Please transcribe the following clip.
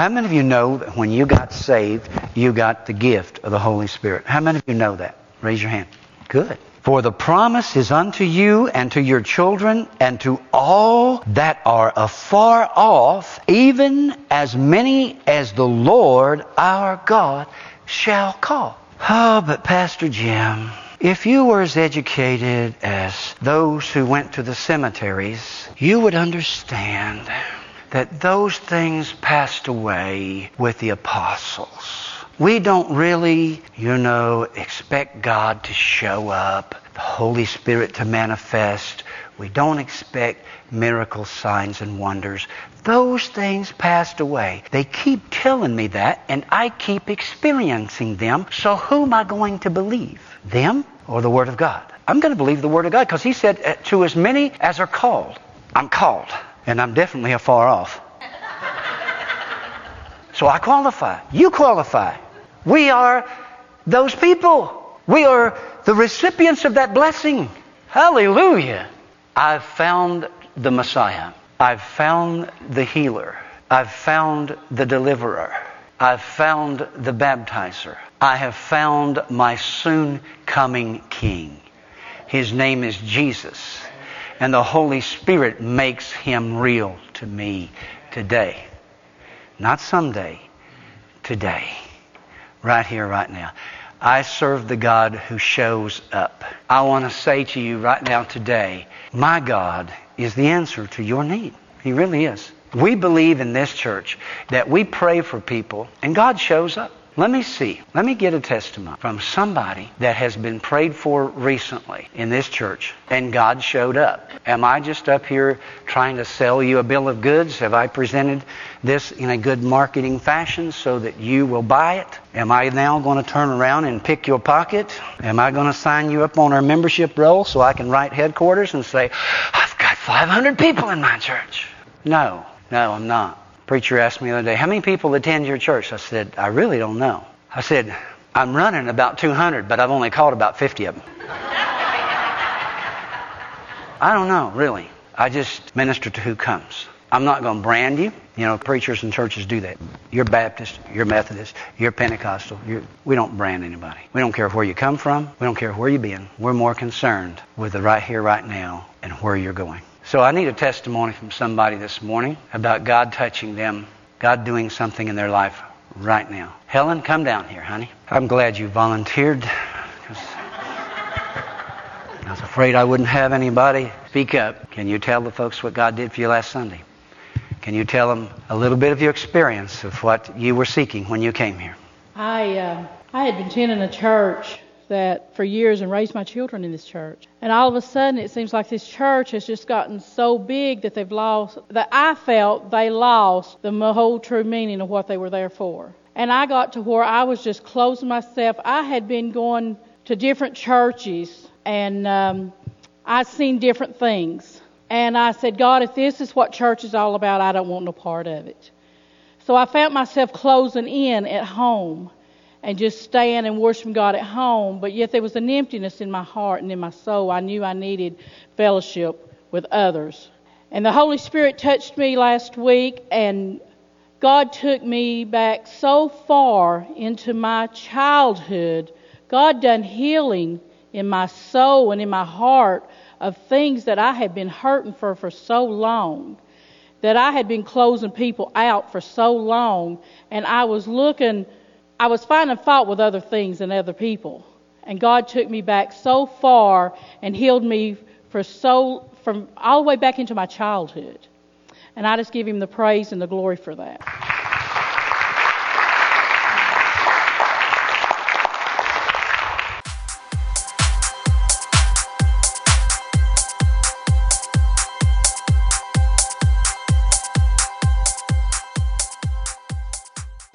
How many of you know that when you got saved, you got the gift of the Holy Spirit? How many of you know that? Raise your hand. Good. For the promise is unto you and to your children and to all that are afar off, even as many as the Lord our God shall call. Oh, but Pastor Jim, if you were as educated as those who went to the cemeteries, you would understand that those things passed away with the apostles. We don't really, you know, expect God to show up, the Holy Spirit to manifest. We don't expect miracles, signs and wonders. Those things passed away. They keep telling me that, and I keep experiencing them. So who am I going to believe? Them or the Word of God? I'm going to believe the Word of God because He said, uh, to as many as are called, I'm called. And I'm definitely afar off. So I qualify. You qualify. We are those people. We are the recipients of that blessing. Hallelujah. I've found the Messiah. I've found the healer. I've found the deliverer. I've found the baptizer. I have found my soon coming King. His name is Jesus. And the Holy Spirit makes him real to me today. Not someday, today right here, right now. I serve the God who shows up. I want to say to you right now today, my God is the answer to your need. He really is. We believe in this church that we pray for people and God shows up. Let me see. Let me get a testimony from somebody that has been prayed for recently in this church and God showed up. Am I just up here trying to sell you a bill of goods? Have I presented this in a good marketing fashion so that you will buy it? Am I now going to turn around and pick your pocket? Am I going to sign you up on our membership roll so I can write headquarters and say, I've got 500 people in my church? No, no, I'm not preacher asked me the other day, How many people attend your church? I said, I really don't know. I said, I'm running about 200, but I've only called about 50 of them. I don't know, really. I just minister to who comes. I'm not going to brand you. You know, preachers and churches do that. You're Baptist, you're Methodist, you're Pentecostal. You're, we don't brand anybody. We don't care where you come from. We don't care where you've been. We're more concerned with the right here, right now, and where you're going. So I need a testimony from somebody this morning about God touching them, God doing something in their life right now. Helen, come down here, honey. I'm glad you volunteered. I was afraid I wouldn't have anybody. Speak up. Can you tell the folks what God did for you last Sunday? Can you tell them a little bit of your experience of what you were seeking when you came here? I uh, I had been attending a church that for years and raised my children in this church. And all of a sudden, it seems like this church has just gotten so big that they've lost, that I felt they lost the whole true meaning of what they were there for. And I got to where I was just closing myself. I had been going to different churches and um, I'd seen different things. And I said, God, if this is what church is all about, I don't want no part of it. So I found myself closing in at home and just staying and worshiping God at home, but yet there was an emptiness in my heart and in my soul. I knew I needed fellowship with others. And the Holy Spirit touched me last week, and God took me back so far into my childhood. God done healing in my soul and in my heart of things that I had been hurting for for so long, that I had been closing people out for so long, and I was looking I was finding fault with other things and other people. And God took me back so far and healed me for so from all the way back into my childhood. And I just give him the praise and the glory for that.